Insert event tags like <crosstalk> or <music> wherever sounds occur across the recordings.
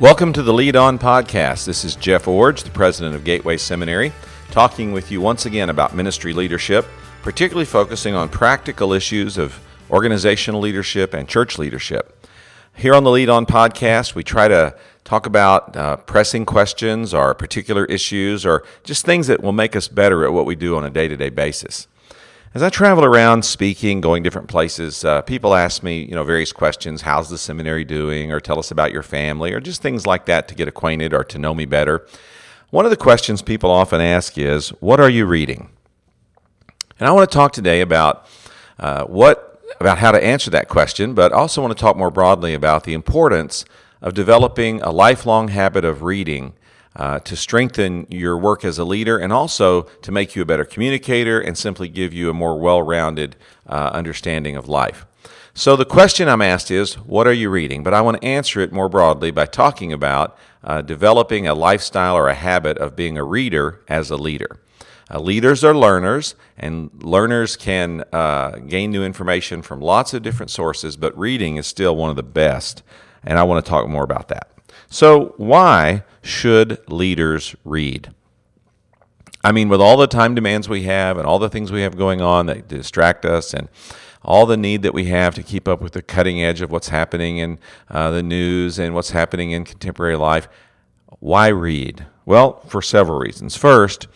Welcome to the Lead On Podcast. This is Jeff Iorg, the president of Gateway Seminary, talking with you once again about ministry leadership, particularly focusing on practical issues of organizational leadership and church leadership. Here on the Lead On Podcast, we try to talk about uh, pressing questions or particular issues or just things that will make us better at what we do on a day to day basis. As I travel around speaking, going different places, uh, people ask me, you know, various questions. How's the seminary doing? Or tell us about your family, or just things like that to get acquainted or to know me better. One of the questions people often ask is, "What are you reading?" And I want to talk today about uh, what about how to answer that question, but also want to talk more broadly about the importance of developing a lifelong habit of reading uh, to strengthen your work as a leader and also to make you a better communicator and simply give you a more well rounded uh, understanding of life. So, the question I'm asked is, What are you reading? But I want to answer it more broadly by talking about uh, developing a lifestyle or a habit of being a reader as a leader. Uh, leaders are learners, and learners can uh, gain new information from lots of different sources, but reading is still one of the best. And I want to talk more about that. So, why should leaders read? I mean, with all the time demands we have and all the things we have going on that distract us and all the need that we have to keep up with the cutting edge of what's happening in uh, the news and what's happening in contemporary life, why read? Well, for several reasons. First,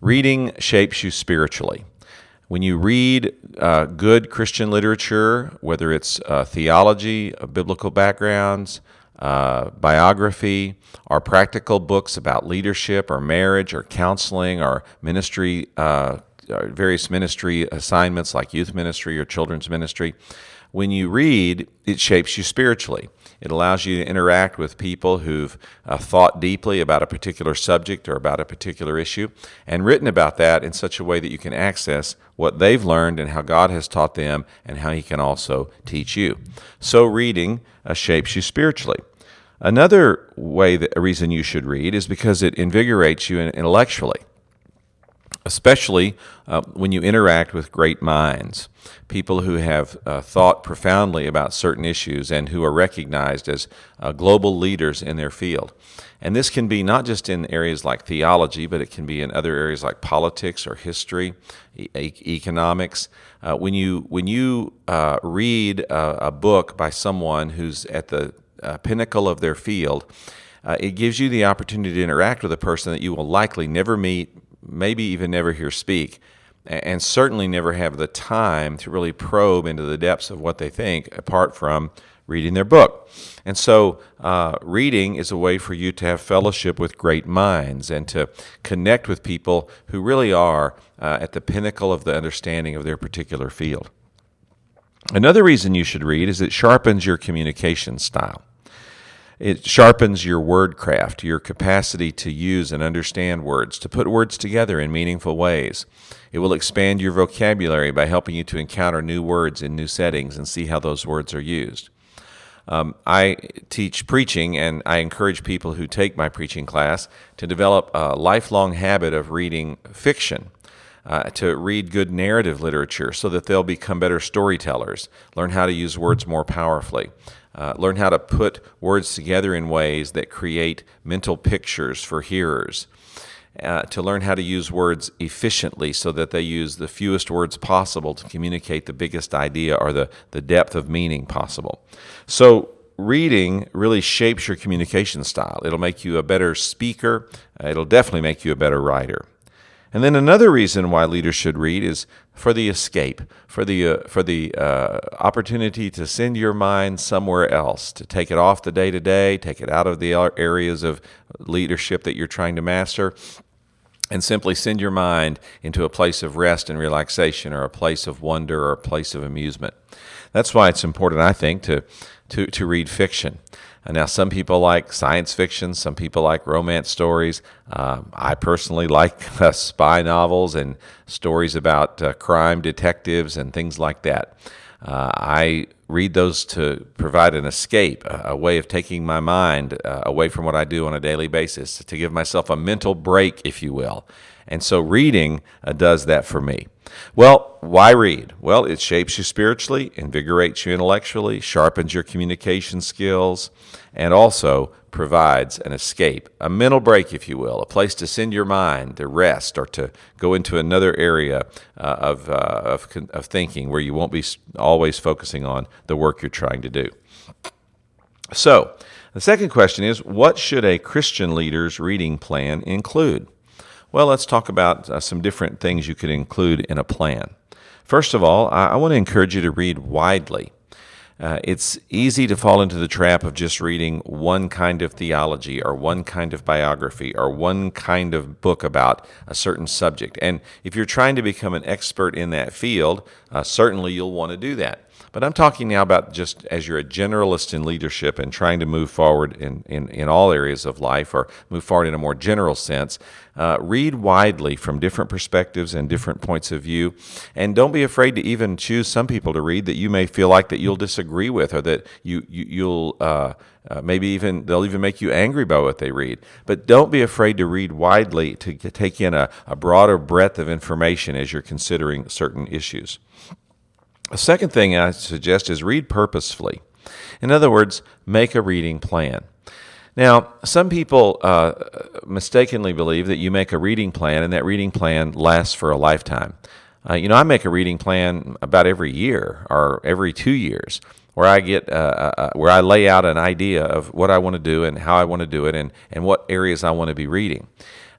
reading shapes you spiritually. When you read uh, good Christian literature, whether it's uh, theology, uh, biblical backgrounds, uh, biography, our practical books about leadership or marriage or counseling or ministry, uh, various ministry assignments like youth ministry or children's ministry. When you read, it shapes you spiritually. It allows you to interact with people who've uh, thought deeply about a particular subject or about a particular issue and written about that in such a way that you can access what they've learned and how God has taught them and how He can also teach you. So, reading uh, shapes you spiritually. Another way that a reason you should read is because it invigorates you intellectually, especially uh, when you interact with great minds, people who have uh, thought profoundly about certain issues and who are recognized as uh, global leaders in their field. And this can be not just in areas like theology, but it can be in other areas like politics or history, e- economics. Uh, when you when you uh, read a, a book by someone who's at the uh, pinnacle of their field, uh, it gives you the opportunity to interact with a person that you will likely never meet, maybe even never hear speak, and certainly never have the time to really probe into the depths of what they think apart from reading their book. And so, uh, reading is a way for you to have fellowship with great minds and to connect with people who really are uh, at the pinnacle of the understanding of their particular field. Another reason you should read is it sharpens your communication style. It sharpens your word craft, your capacity to use and understand words, to put words together in meaningful ways. It will expand your vocabulary by helping you to encounter new words in new settings and see how those words are used. Um, I teach preaching, and I encourage people who take my preaching class to develop a lifelong habit of reading fiction uh, to read good narrative literature so that they'll become better storytellers, learn how to use words more powerfully, uh, learn how to put words together in ways that create mental pictures for hearers. Uh, to learn how to use words efficiently so that they use the fewest words possible to communicate the biggest idea or the, the depth of meaning possible. So, reading really shapes your communication style. It'll make you a better speaker, uh, it'll definitely make you a better writer. And then another reason why leaders should read is for the escape, for the uh, for the uh, opportunity to send your mind somewhere else, to take it off the day to day, take it out of the areas of leadership that you're trying to master, and simply send your mind into a place of rest and relaxation, or a place of wonder, or a place of amusement. That's why it's important, I think, to to to read fiction. Now, some people like science fiction, some people like romance stories. Um, I personally like <laughs> uh, spy novels and stories about uh, crime detectives and things like that. Uh, I read those to provide an escape, a, a way of taking my mind uh, away from what I do on a daily basis, to give myself a mental break, if you will. And so, reading uh, does that for me. Well, why read? Well, it shapes you spiritually, invigorates you intellectually, sharpens your communication skills, and also provides an escape, a mental break, if you will, a place to send your mind to rest or to go into another area uh, of, uh, of, of thinking where you won't be always focusing on the work you're trying to do. So, the second question is what should a Christian leader's reading plan include? Well, let's talk about uh, some different things you could include in a plan. First of all, I, I want to encourage you to read widely. Uh, it's easy to fall into the trap of just reading one kind of theology or one kind of biography or one kind of book about a certain subject. And if you're trying to become an expert in that field, uh, certainly you'll want to do that. But I'm talking now about just as you're a generalist in leadership and trying to move forward in, in, in all areas of life or move forward in a more general sense. Uh, read widely from different perspectives and different points of view. And don't be afraid to even choose some people to read that you may feel like that you'll disagree with or that you, you, will uh, uh, maybe even they'll even make you angry by what they read. But don't be afraid to read widely to take in a, a broader breadth of information as you're considering certain issues. A second thing I suggest is read purposefully. In other words, make a reading plan. Now, some people uh, mistakenly believe that you make a reading plan and that reading plan lasts for a lifetime. Uh, you know, I make a reading plan about every year or every two years, where I get uh, uh, uh where I lay out an idea of what I want to do and how I want to do it and and what areas I want to be reading.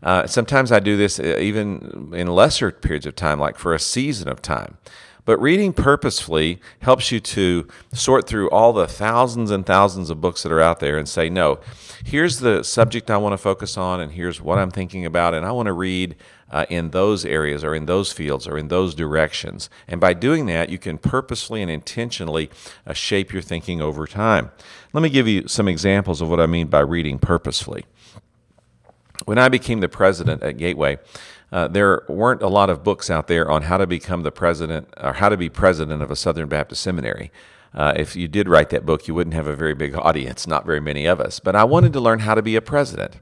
Uh, sometimes I do this even in lesser periods of time, like for a season of time. But reading purposefully helps you to sort through all the thousands and thousands of books that are out there and say, no, here's the subject I want to focus on, and here's what I'm thinking about, and I want to read uh, in those areas or in those fields or in those directions. And by doing that, you can purposefully and intentionally uh, shape your thinking over time. Let me give you some examples of what I mean by reading purposefully. When I became the president at Gateway, uh, there weren't a lot of books out there on how to become the president or how to be president of a Southern Baptist seminary. Uh, if you did write that book, you wouldn't have a very big audience, not very many of us. But I wanted to learn how to be a president.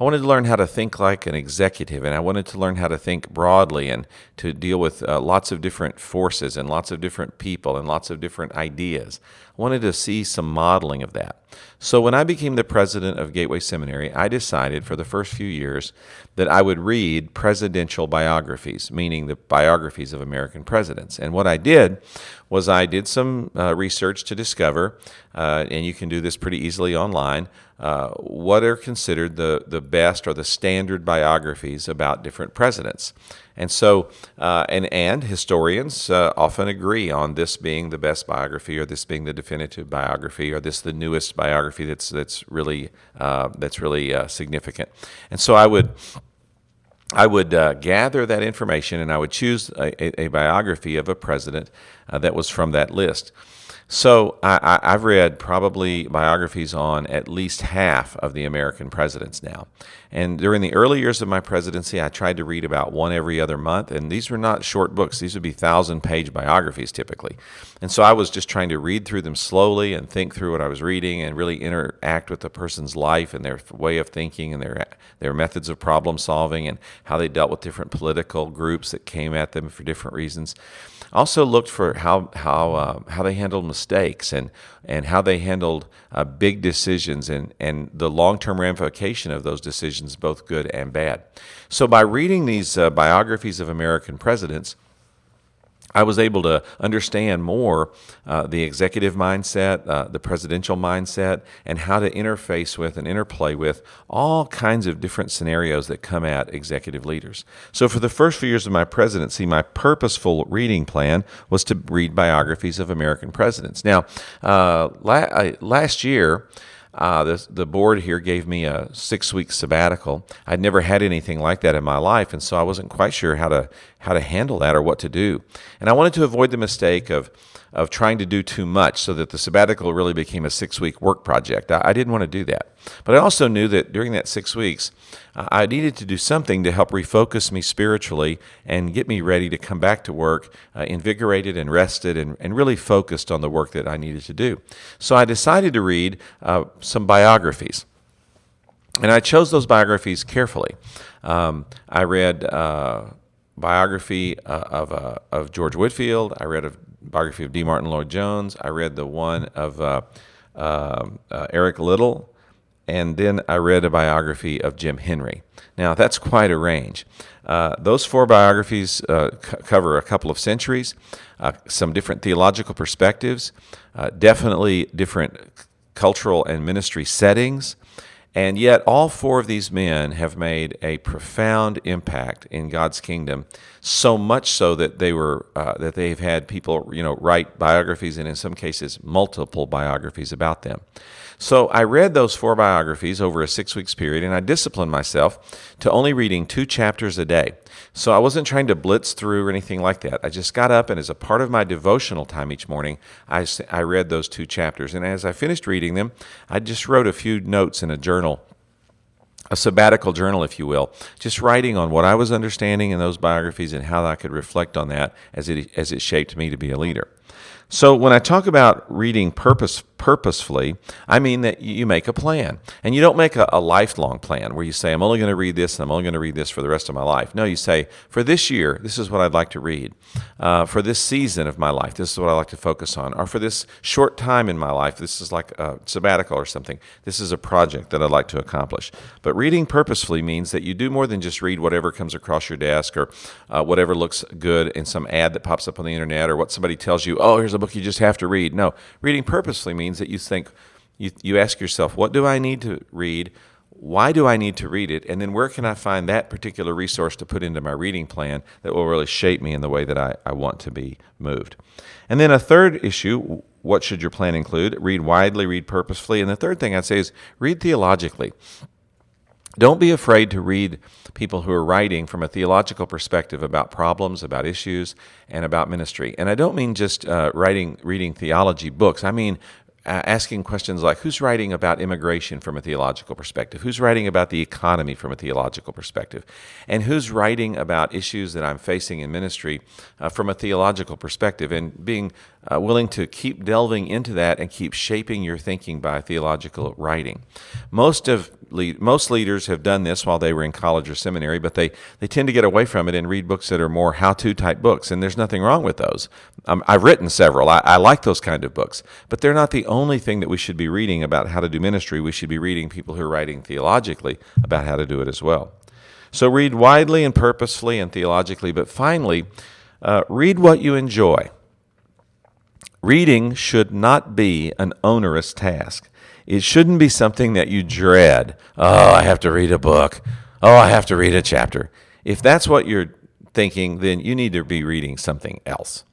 I wanted to learn how to think like an executive, and I wanted to learn how to think broadly and to deal with uh, lots of different forces and lots of different people and lots of different ideas. I wanted to see some modeling of that. So when I became the president of Gateway Seminary, I decided for the first few years that I would read presidential biographies, meaning the biographies of American presidents. And what I did was I did some uh, research to discover, uh, and you can do this pretty easily online, uh, what are considered the, the best or the standard biographies about different presidents. And so, uh, and, and historians uh, often agree on this being the best biography, or this being the definitive biography, or this the newest biography that's that's really uh, that's really significant. And so, I would I would uh, gather that information and I would choose a, a, a biography of a president uh, that was from that list. So I, have read probably biographies on at least half of the American presidents now. And during the early years of my presidency, I tried to read about one every other month. And these were not short books, these would be thousand page biographies typically. And so I was just trying to read through them slowly and think through what I was reading and really interact with the person's life and their way of thinking and their, their methods of problem solving and how they dealt with different political groups that came at them for different reasons. Also looked for how how uh, how they handled mistakes and and how they handled uh, big decisions and and the long term ramification of those decisions, both good and bad. So by reading these uh, biographies of American presidents I was able to understand more uh, the executive mindset, uh, the presidential mindset, and how to interface with and interplay with all kinds of different scenarios that come at executive leaders. So, for the first few years of my presidency, my purposeful reading plan was to read biographies of American presidents. Now, uh, la- last year, uh, the, the board here gave me a six week sabbatical. I'd never had anything like that in my life, and so I wasn't quite sure how to how to handle that or what to do. And I wanted to avoid the mistake of of trying to do too much so that the sabbatical really became a six week work project. I, I, didn't want to do that. But I also knew that during that six weeks, uh, I needed to do something to help refocus me spiritually and get me ready to come back to work uh, invigorated and rested and, and really focused on the work that I needed to do. So I decided to read uh, some biographies. And I chose those biographies carefully. Um, I read uh, biography uh, of, uh, of George Whitefield. I read a biography of D. Martyn Lloyd Jones. I read the one of uh, um, uh, Eric Liddell. And then I read a biography of Jim Henry. Now, that's quite a range. Uh, those four biographies uh, c- cover a couple of centuries, some different theological perspectives, definitely different cultural and ministry settings. And yet, all four of these men have made a profound impact in God's kingdom. So much so that they were uh, that they've had people, you know, write biographies and in some cases multiple biographies about them. So I read those four biographies over a six weeks period, and I disciplined myself to only reading two chapters a day. So I wasn't trying to blitz through or anything like that. I just got up, and as a part of my devotional time each morning, I, I read those two chapters. And as I finished reading them, I just wrote a few notes in a journal a sabbatical journal, if you will, just writing on what I was understanding in those biographies and how I could reflect on that as it as it shaped me to be a leader. So when I talk about reading purpose purposefully, I mean that you make a plan. And you don't make a, a lifelong plan where you say, I'm only going to read this and I'm only going to read this for the rest of my life. No, you say, for this year, this is what I'd like to read. Uh, for this season of my life, this is what I like to focus on. Or for this short time in my life, this is like a sabbatical or something. This is a project that I'd like to accomplish. But reading purposefully means that you do more than just read whatever comes across your desk or uh, whatever looks good in some ad that pops up on the internet or what somebody tells you, oh, here's a book you just have to read. No, reading purposely means that you think, you, you ask yourself, what do I need to read? Why do I need to read it? And then where can I find that particular resource to put into my reading plan that will really shape me in the way that I, I want to be moved? And then a third issue, what should your plan include? Read widely, read purposefully. And the third thing I'd say is read theologically. Don't be afraid to read people who are writing from a theological perspective about problems, about issues, and about ministry. And I don't mean just uh, writing, reading theology books. I mean asking questions like who's writing about immigration from a theological perspective? Who's writing about the economy from a theological perspective? And who's writing about issues that I'm facing in ministry uh, from a theological perspective? And being uh, willing to keep delving into that and keep shaping your thinking by theological writing. Most of lead, most leaders have done this while they were in college or seminary, but they, they tend to get away from it and read books that are more how-to type books, and there's nothing wrong with those. Um, I've written several. I, I like those kind of books, but they're not the only thing that we should be reading about how to do ministry. We should be reading people who are writing theologically about how to do it as well. So read widely and purposefully and theologically, but finally, uh, read what you enjoy. Reading should not be an onerous task. It shouldn't be something that you dread. Oh, I have to read a book. Oh, I have to read a chapter. If that's what you're thinking, then you need to be reading something else.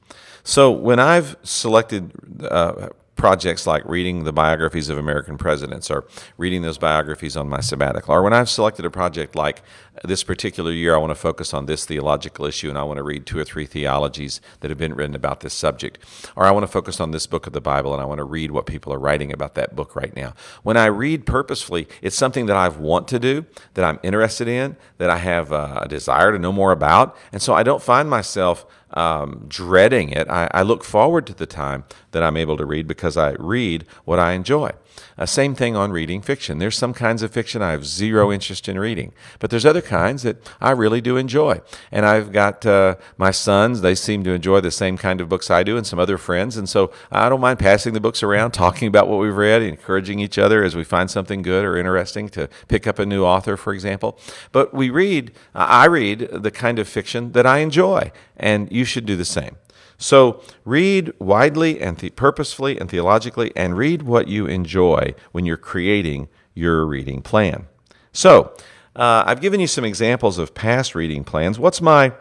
So when I've selected uh, projects like reading the biographies of American presidents or reading those biographies on my sabbatical. Or when I've selected a project like this particular year, I want to focus on this theological issue and I want to read two or three theologies that have been written about this subject. Or I want to focus on this book of the Bible and I want to read what people are writing about that book right now. When I read purposefully, it's something that I want to do, that I'm interested in, that I have uh, a desire to know more about. And so I don't find myself um, dreading it. I, I, look forward to the time that I'm able to read because I read what I enjoy. Uh, same thing on reading fiction. There's some kinds of fiction I have zero interest in reading, but there's other kinds that I really do enjoy. And I've got uh, my sons, they seem to enjoy the same kind of books I do, and some other friends. And so I don't mind passing the books around, talking about what we've read, encouraging each other as we find something good or interesting to pick up a new author, for example. But we read, I read the kind of fiction that I enjoy, and you should do the same. So read widely and the- purposefully and theologically, and read what you enjoy when you're creating your reading plan. So uh, I've given you some examples of past reading plans. What's my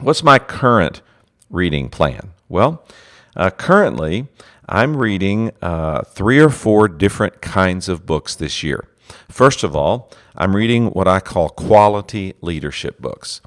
what's my current reading plan? Well, uh, currently I'm reading uh, three or four different kinds of books this year. First of all, I'm reading what I call quality leadership books.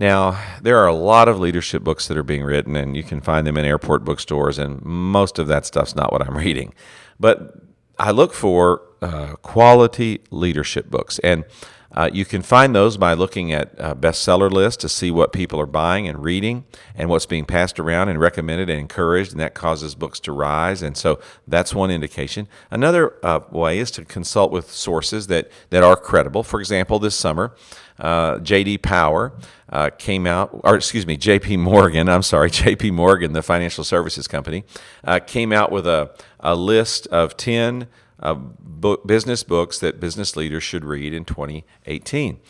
Now, there are a lot of leadership books that are being written, and you can find them in airport bookstores, and most of that stuff's not what I'm <laughs> reading. But I look for uh, quality leadership books. And Uh, you can find those by looking at uh, bestseller lists to see what people are buying and reading and what's being passed around and recommended and encouraged, and that causes books to rise. And so that's one indication. Another uh, way is to consult with sources that, that are credible. For example, this summer, uh, J.D. Power uh, came out, or excuse me, J.P. Morgan, I'm sorry, <laughs> J.P. Morgan, the financial services company, uh, came out with a, a list of 10 uh, book, business books that business leaders should read in 2018.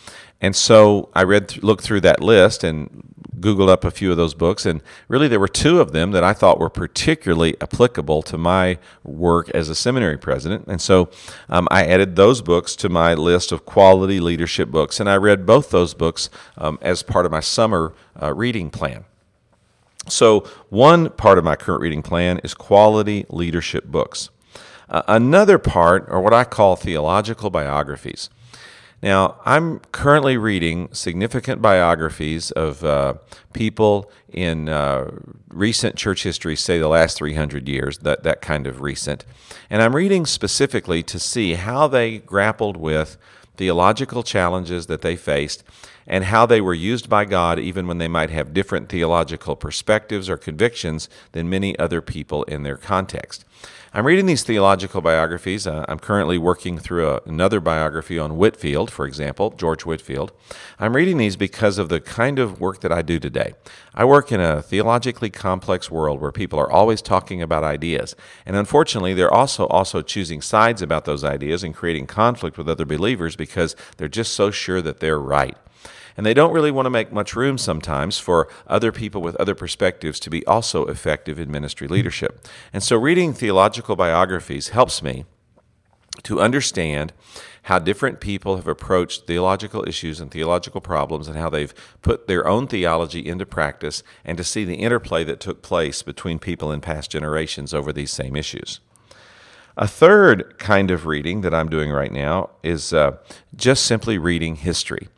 And so I read, th- looked through that list and Googled up a few of those books, and really there were two of them that I thought were particularly applicable to my work as a seminary president. And so um, I added those books to my list of quality leadership books, and I read both those books um, as part of my summer uh, reading plan. So, one part of my current reading plan is quality leadership books. Uh, another part are what I call theological biographies. Now, I'm currently reading significant biographies of uh, people in uh, recent church history, say the last 300 years, that, that kind of recent. And I'm reading specifically to see how they grappled with theological challenges that they faced and how they were used by God even when they might have different theological perspectives or convictions than many other people in their context. I'm reading these theological biographies. Uh, I'm currently working through a, another biography on Whitefield, for example, George Whitefield. I'm reading these because of the kind of work that I do today. I work in a theologically complex world where people are always talking about ideas, and unfortunately, they're also also choosing sides about those ideas and creating conflict with other believers because they're just so sure that they're right. And they don't really want to make much room sometimes for other people with other perspectives to be also effective in ministry leadership. And so reading theological biographies helps me to understand how different people have approached theological issues and theological problems and how they've put their own theology into practice and to see the interplay that took place between people in past generations over these same issues. A third kind of reading that I'm doing right now is uh, just simply reading history.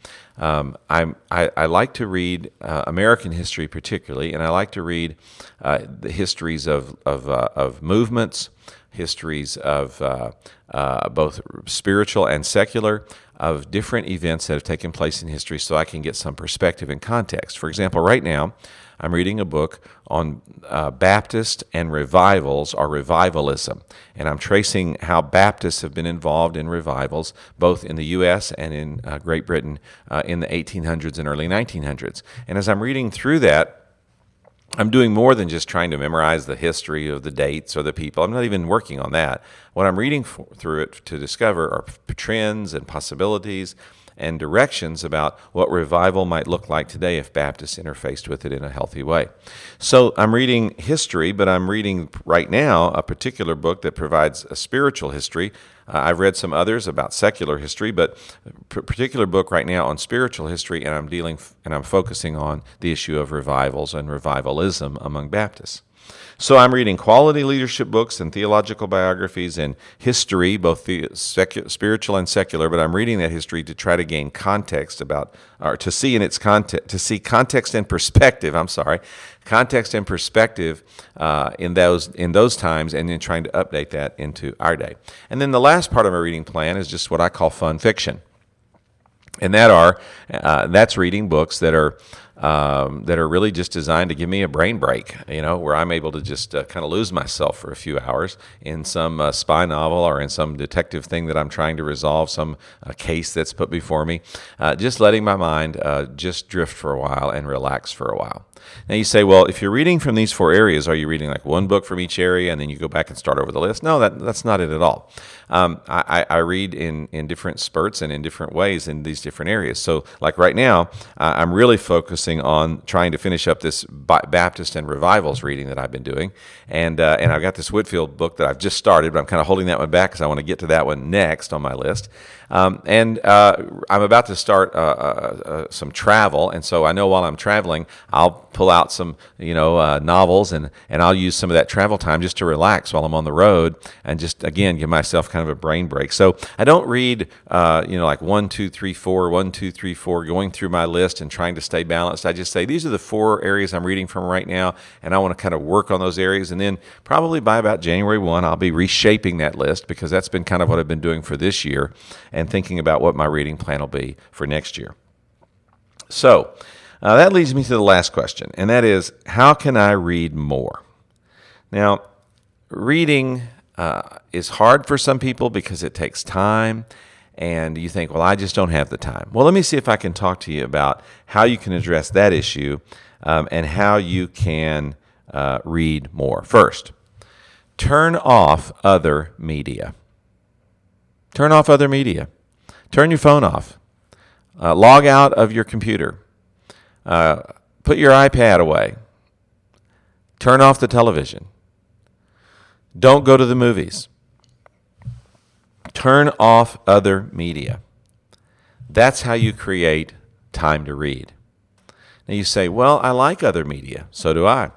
Um, I, I like to read uh, American history particularly, and I like to read uh, the histories of, of, uh, of movements, histories of uh, uh, both spiritual and secular, of different events that have taken place in history so I can get some perspective and context. For example, right now, I'm reading a book on uh, Baptist and revivals or revivalism. And I'm tracing how Baptists have been involved in revivals, both in the U.S. and in uh, Great Britain uh, in the 1800s and early 1900s. And as I'm reading through that, I'm doing more than just trying to memorize the history of the dates or the people. I'm not even working on that. What I'm reading for, through it to discover are trends and possibilities and directions about what revival might look like today if Baptists interfaced with it in a healthy way. So I'm reading history, but I'm reading right now a particular book that provides a spiritual history. Uh, I've read some others about secular history, but a particular book right now on spiritual history, and I'm dealing and I'm focusing on the issue of revivals and revivalism among Baptists. So I'm reading quality leadership books and theological biographies and history, both the secu- spiritual and secular. But I'm reading that history to try to gain context about, or to see in its context, to see context and perspective. I'm sorry, context and perspective uh, in those in those times, and then trying to update that into our day. And then the last part of my reading plan is just what I call fun fiction, and that are uh, that's reading books that are um, that are really just designed to give me a brain break, you know, where I'm able to just uh, kind of lose myself for a few hours in some uh, spy novel or in some detective thing that I'm trying to resolve, some uh, case that's put before me. Uh, just letting my mind uh, just drift for a while and relax for a while. Now you say, well, if you're reading from these four areas, are you reading like one book from each area and then you go back and start over the list? No, that, that's not it at all. Um, I, I, read in, in different spurts and in different ways in these different areas. So, like right now, uh, I'm really focusing on trying to finish up this Baptist and revivals reading that I've been doing, and uh, and I've got this Whitefield book that I've just started, but I'm kind of holding that one back because I want to get to that one next on my list. Um, and uh, I'm about to start uh, uh, uh, some travel, and so I know while I'm traveling, I'll pull out some, you know, uh, novels, and and I'll use some of that travel time just to relax while I'm on the road, and just again give myself kind of a brain break. So I don't read, uh, you know, like one, two, three, four, one, two, three, four, going through my list and trying to stay balanced. I just say these are the four areas I'm reading from right now, and I want to kind of work on those areas. And then probably by about January 1, I'll be reshaping that list because that's been kind of what I've been doing for this year and thinking about what my reading plan will be for next year. So uh, that leads me to the last question, and that is how can I read more? Now, reading uh, is hard for some people because it takes time and you think, well, I just don't have the time. Well, let me see if I can talk to you about how you can address that issue um, and how you can uh, read more. First, turn off other media. Turn off other media. Turn your phone off. Uh, log out of your computer. Uh, put your iPad away. Turn off the television. Don't go to the movies. Turn off other media. That's how you create time to read. Now you say, well, I like other media. So do I.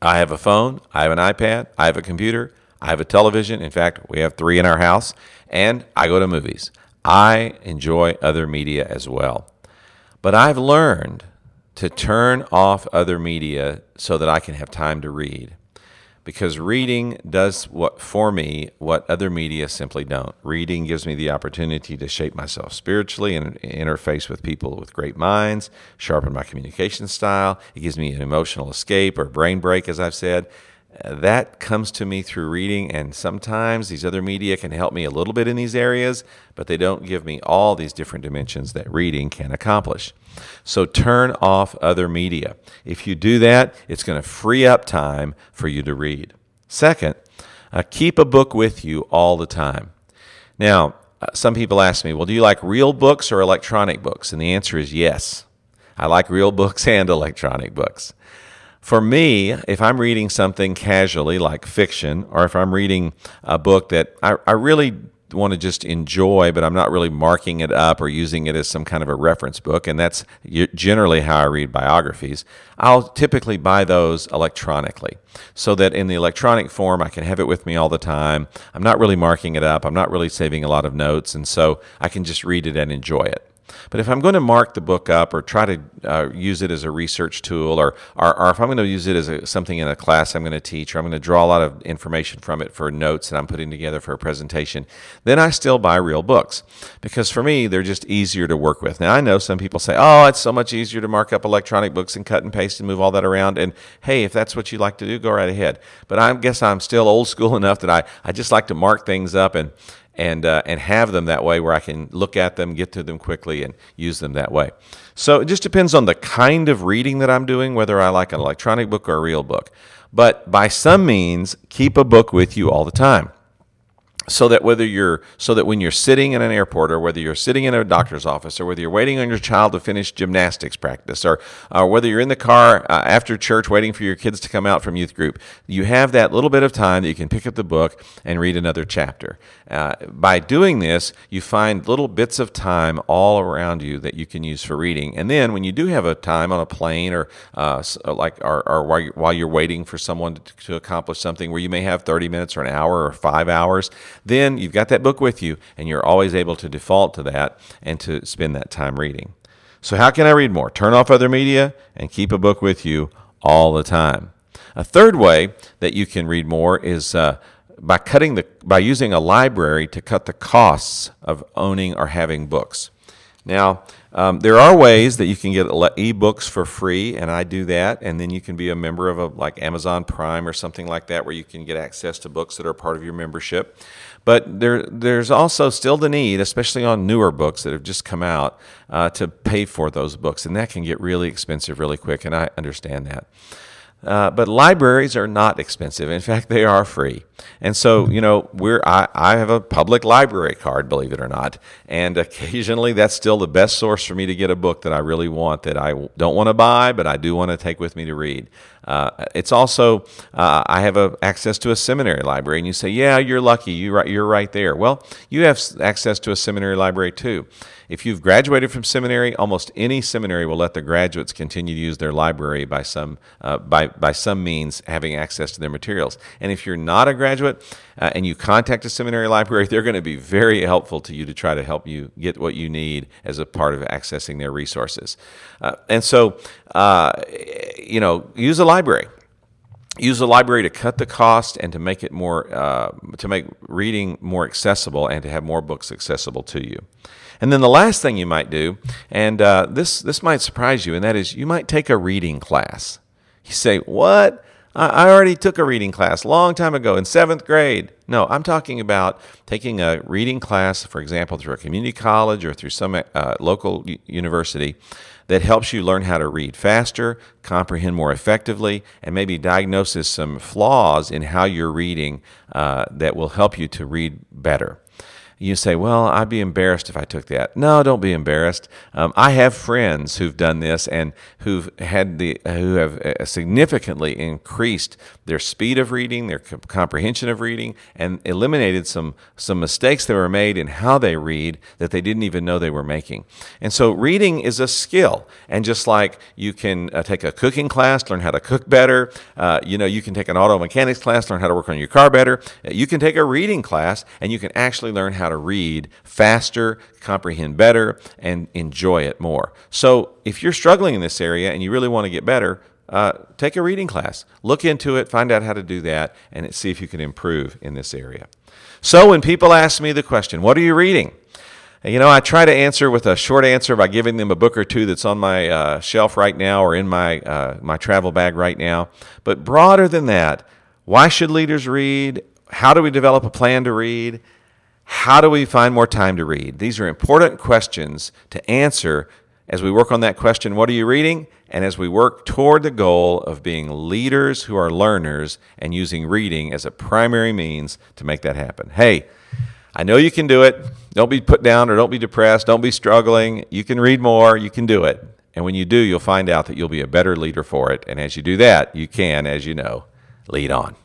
I have a phone, I have an iPad, I have a computer, I have a television. In fact, we have three in our house, and I go to movies. I enjoy other media as well. But I've learned to turn off other media so that I can have time to read because reading does what for me what other media simply don't. Reading gives me the opportunity to shape myself spiritually and interface with people with great minds, sharpen my communication style. It gives me an emotional escape or brain break, as I've said. That comes to me through reading, and sometimes these other media can help me a little bit in these areas, but they don't give me all these different dimensions that reading can accomplish. So turn off other media. If you do that, it's going to free up time for you to read. Second, uh, keep a book with you all the time. Now, uh, some people ask me, well, do you like real books or electronic books? And the answer is yes. I like real books <laughs> and electronic books. For me, if I'm reading something casually like fiction, or if I'm reading a book that I, I really want to just enjoy, but I'm not really marking it up or using it as some kind of a reference book, and that's generally how I read biographies, I'll typically buy those electronically so that in the electronic form I can have it with me all the time. I'm not really marking it up, I'm not really saving a lot of notes, and so I can just read it and enjoy it. But if I'm going to mark the book up or try to uh, use it as a research tool, or, or, or if I'm going to use it as a, something in a class I'm going to teach, or I'm going to draw a lot of information from it for notes that I'm putting together for a presentation, then I still buy real books because for me, they're just easier to work with. Now, I know some people say, oh, it's so much easier to mark up electronic books and cut and paste and move all that around. And hey, if that's what you like to do, go right ahead. But I guess I'm still old school <laughs> enough that I, I just like to mark things up and and uh, and have them that way where I can look at them, get to them quickly, and use them that way. So it just depends on the kind of reading that I'm doing, whether I like an electronic book or a real book. But by some means, keep a book with you all the time so that whether you're so that when you're sitting in an airport or whether you're sitting in a doctor's office or whether you're waiting on your child to finish gymnastics practice or uh, whether you're in the car uh, after church waiting for your kids to come out from youth group you have that little bit of time that you can pick up the book and read another chapter. Uh, by doing this you find little bits of time all around you that you can use for reading. And then when you do have a time on a plane or uh, like or, or while, you're, while you're waiting for someone to, to accomplish something where you may have 30 minutes or an hour or five hours then you've got that book with you and you're always able to default to that and to spend that time reading. So, how can I read more? Turn off other media and keep a book with you all the time. A third way that you can read more is uh, by cutting the by using a library to cut the costs of owning or having books. Now, um, there are ways that you can get ebooks for free, and I do that. And then you can be a member of a like Amazon Prime or something like that, where you can get access to books that are part of your membership. But there, there's also still the need, especially on newer books that have just come out, uh, to pay for those books, and that can get really expensive really quick. And I understand that. Uh, but libraries are not expensive. In fact, they are free. And so, you know, we're I, I have a public library card, believe it or not, and occasionally that's still the best source for me to get a book that I really want that I don't want to buy, but I do want to take with me to read. Uh, it's also uh, I have a, access to a seminary library, and you say, yeah, you're lucky, you right, you're right there. Well, you have access to a seminary library too. If you've graduated from seminary, almost any seminary will let the graduates continue to use their library by some uh, by by some means having access to their materials. And if you're not a graduate uh, and you contact a seminary library, <laughs> they're going to be very helpful to you to try to help you get what you need as a part of accessing their resources. Uh, and so, uh, you know, use a library. Use the library to cut the cost and to make it more uh, to make reading more accessible and to have more books accessible to you. And then the last thing you might do and uh, this this might surprise you and that is you might take a reading class. You say what I already took a reading class a long time ago in seventh grade. No, I'm talking about taking a reading class, for example, through a community college or through some uh, local university that helps you learn how to read faster, comprehend more effectively, and maybe diagnoses some flaws in how you're reading uh, that will help you to read better you say, Well, I'd be embarrassed if I took that. No, don't be embarrassed. Um, I have friends who've done this and who've had the who have uh, significantly increased their speed of reading, their comprehension of reading, and eliminated some some mistakes that were made in how they read that they didn't even know they were making. And so, reading is a skill, and just like you can uh, take a cooking class, learn how to cook better. Uh, you know, you can take an auto mechanics class, learn how to work on your car better. You can take a reading class, and you can actually learn how to read faster, comprehend better, and enjoy it more. So, if you're struggling in this area and you really want to get better, uh, take a reading class. Look into it, find out how to do that, and see if you can improve in this area. So, when people ask me the question, What are you reading? You know, I try to answer with a short answer by giving them a book or two that's on my uh, shelf right now or in my, uh, my travel bag right now. But broader than that, why should leaders read? How do we develop a plan to read? How do we find more time to read? These are important questions to answer as we work on that question, what are you reading? And as we work toward the goal of being leaders who are learners and using reading as a primary means to make that happen. Hey, I know you can do it. Don't be put down or don't be depressed. Don't be struggling. You can read more. You can do it. And when you do, you'll find out that you'll be a better leader for it. And as you do that, you can, as you know, lead on.